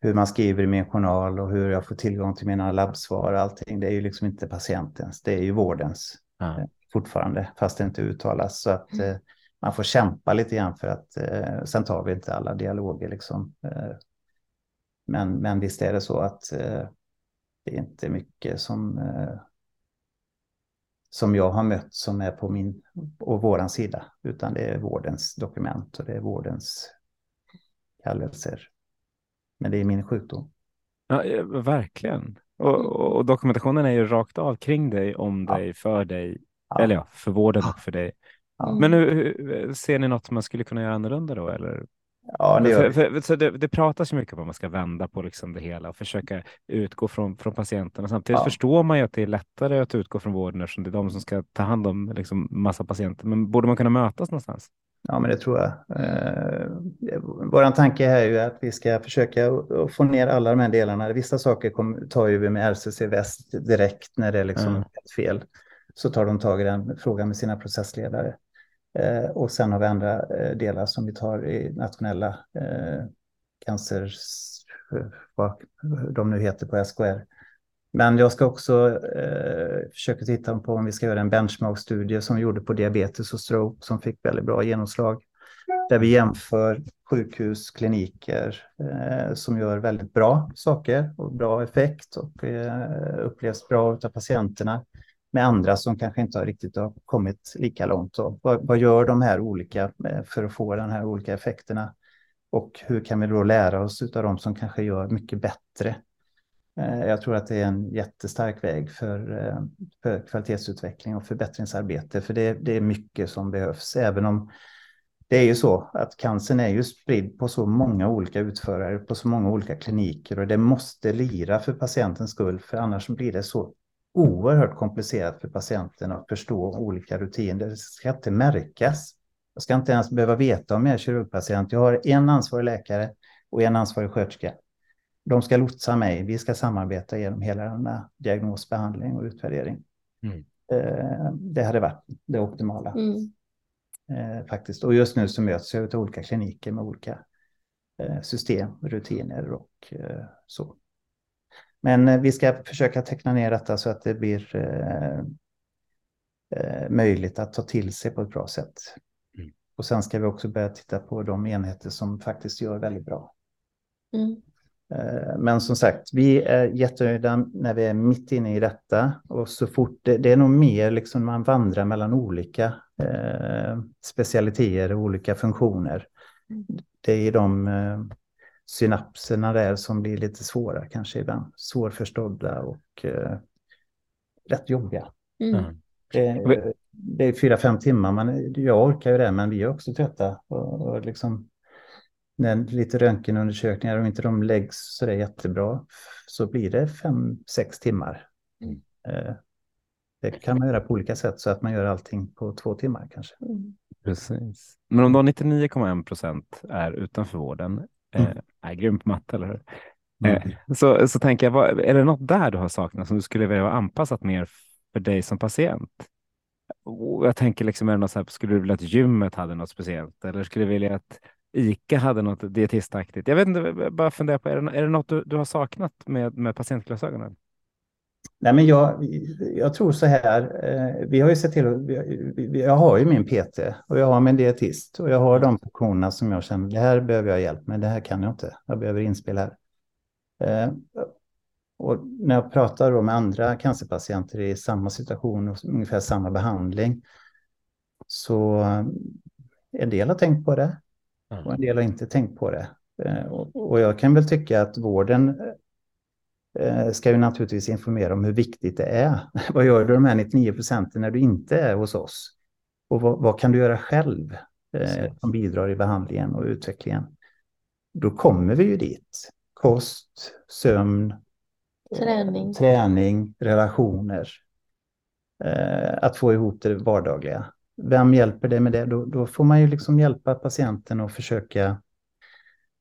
hur man skriver i min journal och hur jag får tillgång till mina labbsvar. Allting, det är ju liksom inte patientens, det är ju vårdens ja. fortfarande, fast det inte uttalas. Så att mm. eh, man får kämpa lite grann för att eh, sen tar vi inte alla dialoger liksom. Men, men visst är det så att det är inte mycket som som jag har mött som är på min och våran sida, utan det är vårdens dokument och det är vårdens kallelser. Men det är min sjukdom. Ja, verkligen. Och, och dokumentationen är ju rakt av kring dig, om dig, ja. för dig, ja. eller ja, för vården och för dig. Men nu, ser ni något man skulle kunna göra annorlunda då? Eller? Ja, det, för, för, så det, det pratas ju mycket om att man ska vända på liksom det hela och försöka utgå från, från patienterna. Samtidigt ja. förstår man ju att det är lättare att utgå från vården eftersom det är de som ska ta hand om liksom massa patienter. Men borde man kunna mötas någonstans? Ja, men det tror jag. Eh, Vår tanke är ju att vi ska försöka få ner alla de här delarna. Vissa saker kom, tar ju vi med RCC Väst direkt när det är liksom mm. fel. Så tar de tag i den frågan med sina processledare. Eh, och sen har vi andra eh, delar som vi tar i nationella eh, cancer, vad de nu heter på SKR. Men jag ska också eh, försöka titta på om vi ska göra en benchmarkstudie som vi gjorde på diabetes och stroke som fick väldigt bra genomslag. Där vi jämför sjukhus, kliniker eh, som gör väldigt bra saker och bra effekt och eh, upplevs bra av patienterna med andra som kanske inte har riktigt har kommit lika långt. Vad, vad, gör de här olika eh, för att få de här olika effekterna? Och hur kan vi då lära oss av de som kanske gör mycket bättre? Eh, jag tror att det är en jättestark väg för, eh, för kvalitetsutveckling och förbättringsarbete, för det, det är mycket som behövs, även om det är ju så att cancern är ju spridd på så många olika utförare, på så många olika kliniker och det måste lira för patientens skull, för annars blir det så oerhört komplicerat för patienten att förstå olika rutiner. Det ska inte märkas. Jag ska inte ens behöva veta om jag är kirurgpatient. Jag har en ansvarig läkare och en ansvarig sköterska. De ska lotsa mig. Vi ska samarbeta genom hela denna diagnosbehandling och utvärdering. Mm. Eh, det hade varit det optimala. Mm. Eh, faktiskt. Och just nu så möts jag av olika kliniker med olika eh, system, rutiner och så. Men eh, vi ska försöka teckna ner detta så att det blir eh, eh, möjligt att ta till sig på ett bra sätt. Mm. Och sen ska vi också börja titta på de enheter som faktiskt gör väldigt bra. Mm. Eh, men som sagt, vi är jättenöjda när vi är mitt inne i detta och så fort det, det är nog mer liksom man vandrar mellan olika eh, specialiteter och olika funktioner. Det är de eh, synapserna där som blir lite svåra kanske ibland. Svårförstådda och eh, rätt jobbiga. Mm. Det, det är fyra, fem timmar. Man, jag orkar ju det, men vi är också trötta. Och, och liksom, när lite röntgenundersökningar, om inte de läggs så det är jättebra, så blir det fem, sex timmar. Mm. Eh, det kan man göra på olika sätt så att man gör allting på två timmar kanske. Mm. Precis. Men om då 99,1 procent är utanför vården, Mm. eh, är grym på matte, eller hur? Mm. Eh, så, så tänker jag, vad, är det något där du har saknat som du skulle vilja ha anpassat mer för dig som patient? Och jag tänker liksom, är det något så här, skulle du vilja att gymmet hade något speciellt? Eller skulle du vilja att ICA hade något dietistaktigt? Jag vet inte, bara fundera på, är det, är det något du, du har saknat med, med patientglasögonen? Nej, men jag, jag tror så här, eh, vi har ju sett till att, jag har ju min PT och jag har min dietist och jag har de funktionerna som jag känner, det här behöver jag hjälp med, det här kan jag inte, jag behöver inspel här. Eh, Och när jag pratar då med andra cancerpatienter i samma situation och ungefär samma behandling, så eh, en del har tänkt på det och en del har inte tänkt på det. Eh, Och jag kan väl tycka att vården eh, ska ju naturligtvis informera om hur viktigt det är. (laughs) Vad gör du de här 99 procenten när du inte är hos oss? Och vad, vad kan du göra själv eh, som bidrar i behandlingen och utvecklingen? Då kommer vi ju dit. Kost, sömn, Träning. träning relationer. Eh, att få ihop det vardagliga. Vem hjälper dig med det? Då, då får man ju liksom hjälpa patienten och försöka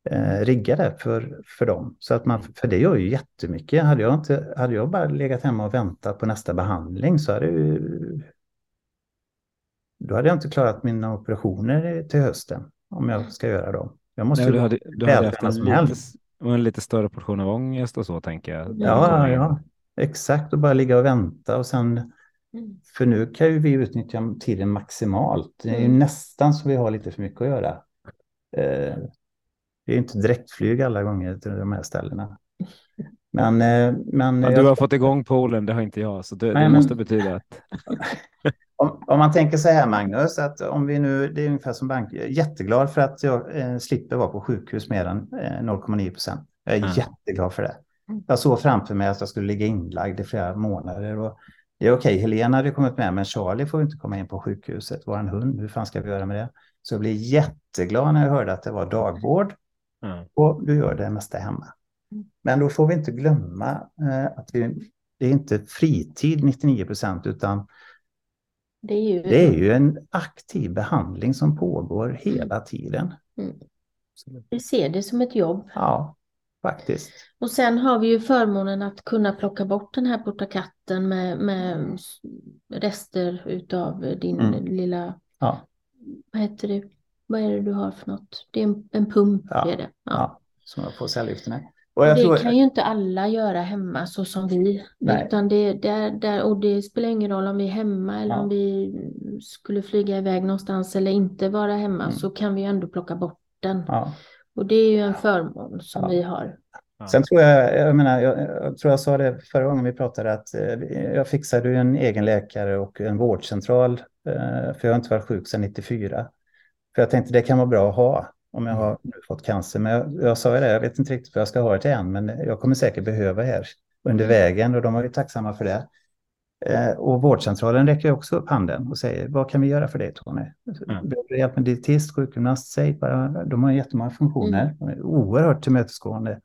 eh, rigga det för, för dem. Så att man, för det gör ju jättemycket. Hade jag, inte, hade jag bara legat hemma och väntat på nästa behandling så hade ju, då hade jag inte klarat mina operationer till hösten om jag ska göra dem. Jag måste Nej, du hade, du hade haft en lite, en lite större portion av ångest och så, tänker jag. Ja, ja, exakt. Och bara ligga och vänta och sen Mm. För nu kan ju vi utnyttja tiden maximalt. Det är ju Mm. nästan så vi har lite för mycket att göra. Eh, det är inte direktflyg alla gånger till de här ställena. Men, eh, men Ja, jag- du har fått igång poolen, det har inte jag, så det, Nej, det men- måste betyda att... (laughs) om, om man tänker så här Magnus, att om vi nu, det är ungefär som bank, jag är jätteglad för att jag eh, slipper vara på sjukhus mer än eh, 0,9 procent. Jag är Mm. jätteglad för det. Jag såg framför mig att jag skulle ligga inlagd i flera månader. Och det är okej, Helena hade kommit med, men Charlie får inte komma in på sjukhuset. Vår hund, hur fan ska vi göra med det? Så jag blev jätteglad när jag hörde att det var dagvård Ja. och du gör det mesta hemma. Men då får vi inte glömma eh, att vi, det är inte fritid 99 procent, utan Det är ju... det är ju en aktiv behandling som pågår hela tiden. Vi ser det som ett jobb. Ja, faktiskt. Och sen har vi ju förmånen att kunna plocka bort den här portakatten med, med rester utav din Mm. lilla, Ja, vad heter det, vad är det du har för något? Det är en, en pump Ja, är det. Ja. ja. som jag får cellgifterna. Och det tror, kan ju inte alla göra hemma så som vi. Nej. Utan det, där, där, och det spelar ingen roll om vi är hemma eller Ja. om vi skulle flyga iväg någonstans eller inte vara hemma Mm. så kan vi ändå plocka bort den. ja. Och det är ju en förmån som Ja. vi har. Sen tror jag, jag menar, jag, jag tror jag sa det förra gången vi pratade att eh, jag fixade ju en egen läkare och en vårdcentral, eh, för jag har inte varit sjuk sedan 94. För jag tänkte det kan vara bra att ha om jag har nu fått cancer. Men jag, jag sa ju det, jag vet inte riktigt vad jag ska ha det till än, men jag kommer säkert behöva här under vägen och de var ju tacksamma för det. Eh, och vårdcentralen räcker också upp handen och säger, vad kan vi göra för dig Tony? Behöver du hjälp med dietist, sjukgymnast, säg bara. De har jättemånga funktioner, de är oerhört tillmötesgående.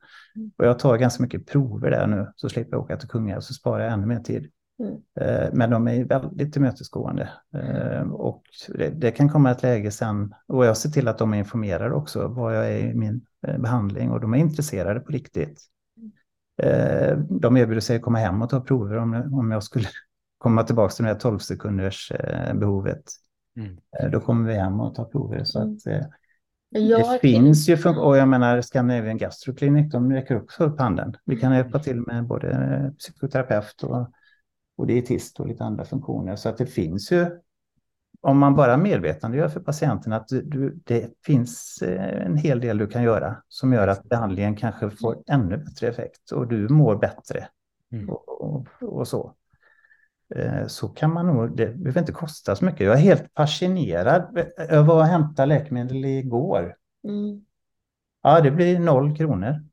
Och jag tar ganska mycket prover där nu, så slipper jag åka till Kungälv, så sparar jag ännu mer tid. Mm. Eh, Men de är väldigt tillmötesgående. Eh, Och det, det kan komma ett läge sen, och jag ser till att de är informerade också, vad jag är i min eh, behandling, och de är intresserade på riktigt. Eh, De erbjuder sig att komma hem och ta prover om, om jag skulle komma tillbaka till det här 12 sekunders eh, behovet. Mm. Eh, Då kommer vi hem och tar prover. Så Mm. att, eh, Jag det finns ju, fun- och jag menar Scandinavian Gastro Clinic, de räcker också upp handen. Vi kan hjälpa till med både psykoterapeut och, och dietist och lite andra funktioner. Så att det finns ju, om man bara medvetandegör för patienten att du, det finns eh, en hel del du kan göra som gör att behandlingen kanske får ännu bättre effekt och du mår bättre Mm. och, och, och så. Eh, så kan man nog, det behöver inte kosta så mycket. Jag är helt fascinerad. Jag var och hämtade läkemedel igår. Mm. Ja, det blir noll kronor.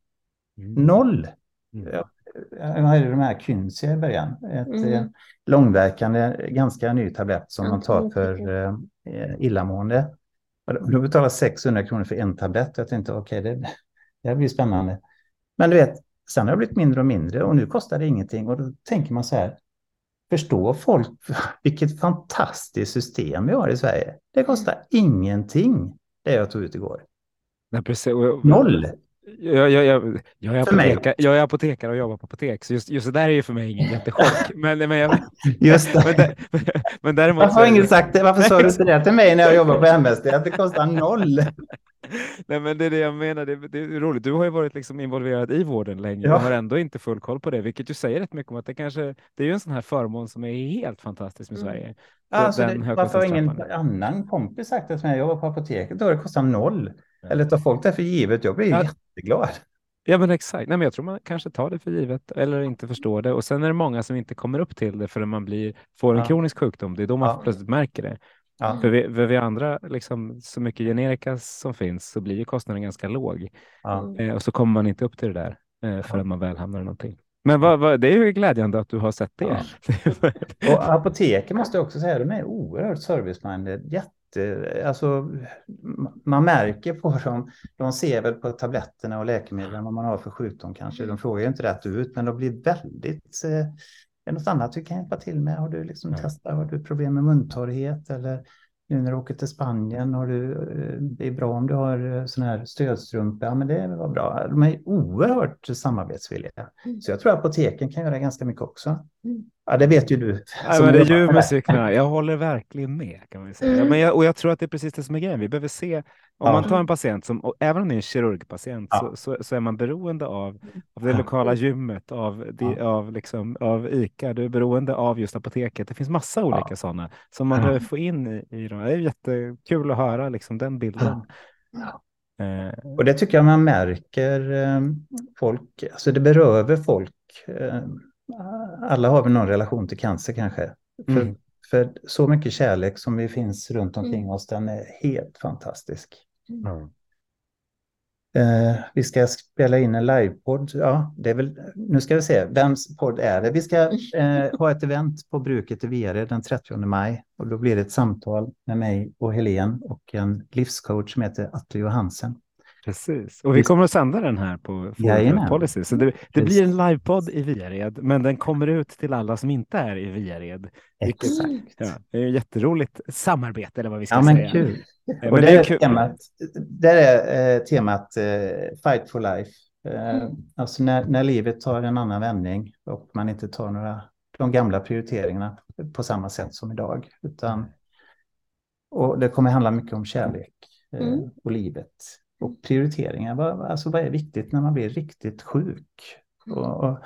Mm. Noll! Mm. Ja, Jag hade de här Kynsia i början. Ett Mm. eh, långverkande, ganska ny tablett som man tar jag för eh, illamående. Då betalar 600 kronor för en tablett. Jag tänkte okej, det, det här blir spännande. Men du vet, sen har det blivit mindre och mindre och nu kostar det ingenting. Och då tänker man så här, förstår folk vilket fantastiskt system vi har i Sverige? Det kostar ingenting, det jag tog ut igår. Nej, precis. Noll! Jag, jag, jag, jag, är För mig. apoteka, jag är apotekare och jobbar på apotek, så just, just det där är ju för mig ingen jättechock. (laughs) Men, men, jag, Just men, det. där- (laughs) men däremot... Varför har ingen sagt det? Varför sa du inte det till mig när jag jobbar på MSD? Att det kostar noll? (laughs) Nej, men det är det jag menar. Det, det är roligt. Du har ju varit liksom involverad i vården länge Ja. och har ändå inte full koll på det, vilket ju säger rätt mycket om att det kanske det är ju en sån här förmån som är helt fantastisk med Mm. Sverige. Alltså, den det, varför har ingen annan kompis sagt det till mig? Jag jobbar på apoteket, då det kostar noll. Eller tar folk det för givet? Jag blir Ja. jätteglad. Ja, men exakt. Nej, men jag tror man kanske tar det för givet eller inte förstår det. Och sen är det många som inte kommer upp till det förrän man blir, får en Ja. kronisk sjukdom. Det är då man Ja. plötsligt märker det. Ja. För vi, för vi andra, liksom, så mycket generika som finns, så blir ju kostnaden ganska låg. Eh, och så kommer man inte upp till det där eh, förrän man väl hamnar i någonting. Men vad, vad, det är ju glädjande att du har sett det. (laughs) Och apoteken måste jag också säga, de är oerhört service-minded. Jätte, alltså, man märker på dem, de ser väl på tabletterna och läkemedlen vad man har för sjukdom kanske. De frågar ju inte rätt ut, men de blir väldigt... Eh, är det något annat du kan hjälpa till med? Har du liksom Ja. testat? Har du problem med muntorrhet? Eller nu när du åker till Spanien, har du, eh, det är bra om du har eh, sån här stödstrumpa. Ja, men det var bra. De är oerhört samarbetsvilliga. Mm. Så jag tror apoteken kan göra ganska mycket också. Mm. Ja, det vet ju du. Ja, som men det är med cyklarna. Jag håller verkligen med. Kan man säga. Mm. Men jag, och jag tror att det är precis det som är grejen. Vi behöver se, om Ja. man tar en patient, som, och även om det är en kirurgpatient, Ja. så, så, så är man beroende av, av det lokala gymmet, av, de, Ja. av, liksom, av ICA, du är beroende av just apoteket. Det finns massa olika sådana som man Ja. behöver få in i, i dem. Det är jättekul att höra liksom, den bilden. Ja. Eh, Och det tycker jag man märker eh, folk, alltså det beröver folk. Alla har väl någon relation till cancer kanske. För, Mm. för så mycket kärlek som vi finns runt omkring Mm. oss, den är helt fantastisk. ja. Eh, vi ska spela in en livepodd. Ja, det är väl, nu ska vi se, vems podd är det? Vi ska eh, ha ett event på bruket i Vere den 30 maj. Och då blir det ett samtal med mig och Helen och en livscoach som heter Atle Johansen. Precis, och vi kommer att sända den här på. Forum Policy. Så det, det blir en livepodd i Viared, men den kommer ut till alla som inte är i Viared. Exakt. Ja, det är ett jätteroligt samarbete eller vad vi ska Ja, men säga. kul. Ja, Och men det, det är är kul. temat, där är eh, temat eh, Fight for Life. Eh, Mm. Alltså när, när livet tar en annan vändning och man inte tar några de gamla prioriteringarna på samma sätt som idag. Utan, och det kommer handla mycket om kärlek eh, Mm. och livet. Och prioriteringar, vad, alltså vad är viktigt när man blir riktigt sjuk? Och, och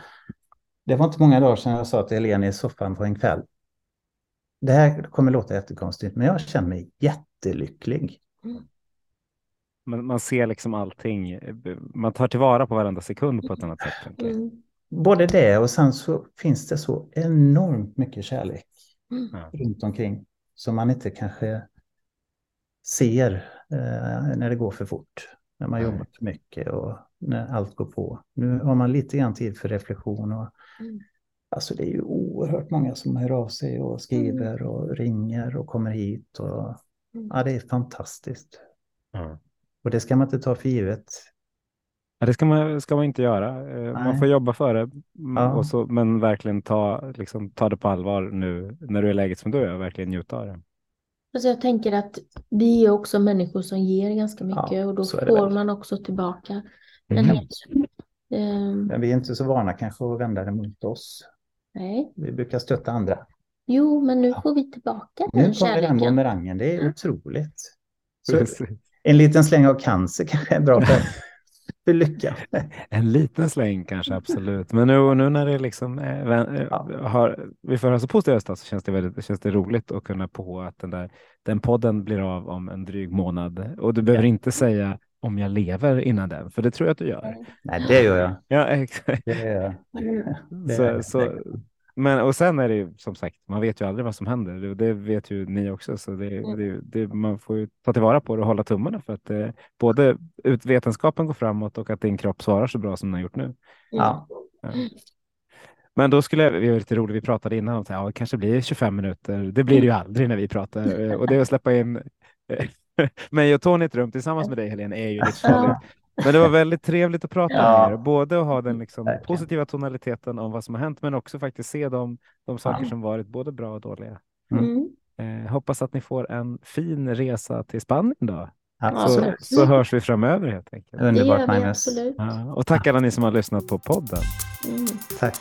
det var inte många dagar sedan jag sa till Helene i soffan på en kväll. Det här kommer låta jättekonstigt, men jag känner mig jättelycklig. Man, man ser liksom allting. Man tar tillvara på varenda sekund på ett annat sätt. Mm. Både det och sen så finns det så enormt mycket kärlek Mm. Runt omkring som man inte kanske ser eh, när det går för fort. När man Nej. jobbar för mycket och när allt går på. Nu har man lite grann tid för reflektion. Och, Mm. alltså det är ju oerhört många som hör av sig och skriver och ringer och kommer hit. Och, Mm. ja, det är fantastiskt. Ja. Och det ska man inte ta för givet. Ja, det ska man, ska man inte göra. Eh, Man Nej. får jobba för det, mm, Ja. så, men verkligen ta, liksom, ta det på allvar nu när du är i läget som du är och verkligen njuta av det. Alltså jag tänker att vi är också människor som ger ganska mycket Ja, och då får man också tillbaka en Mm. Ehm, Men vi är inte så vana kanske att vända det mot oss. nej. Vi brukar stötta andra. Jo, men nu Ja. får vi tillbaka Nu den kommer den kärleken. bumerangen, det är otroligt. Så en liten släng av cancer kanske är bra för, för lycka. (laughs) En liten släng kanske absolut, men nu, nu när det liksom eh, vän- eh, Ja. har, vi får höra så resultat så känns det väldigt känns det roligt att kunna på att den där den podden blir av om en dryg månad och du behöver Ja. inte säga om jag lever innan den, för det tror jag att du gör. Nej, det gör jag. Ja, (laughs) exakt. Det gör jag. Det Så, är- så, Men och sen är det ju som sagt, man vet ju aldrig vad som händer. Det vet ju ni också, så det, Mm. det, det, man får ju ta tillvara på det och hålla tummarna för att eh, både ut, vetenskapen går framåt och att din kropp svarar så bra som den har gjort nu. Ja. Men då skulle jag, vi var lite roligt, vi pratade innan om att ja, det kanske blir 25 minuter. Det blir det ju aldrig när vi pratar (laughs) och det är att släppa in eh, (laughs) mig och Tony i ett rum tillsammans med dig Helene är ju (laughs) livsfarligt. Men det var väldigt trevligt att prata ja. med er, både att ha den liksom positiva tonaliteten om vad som har hänt, men också faktiskt se de, de saker ja. som varit både bra och dåliga. Mm. Eh, hoppas att ni får en fin resa till Spanien då. Ja, så, så hörs vi framöver helt enkelt. Underbart Magnus. Ja, och tack alla ni som har lyssnat på podden. Mm. Tack.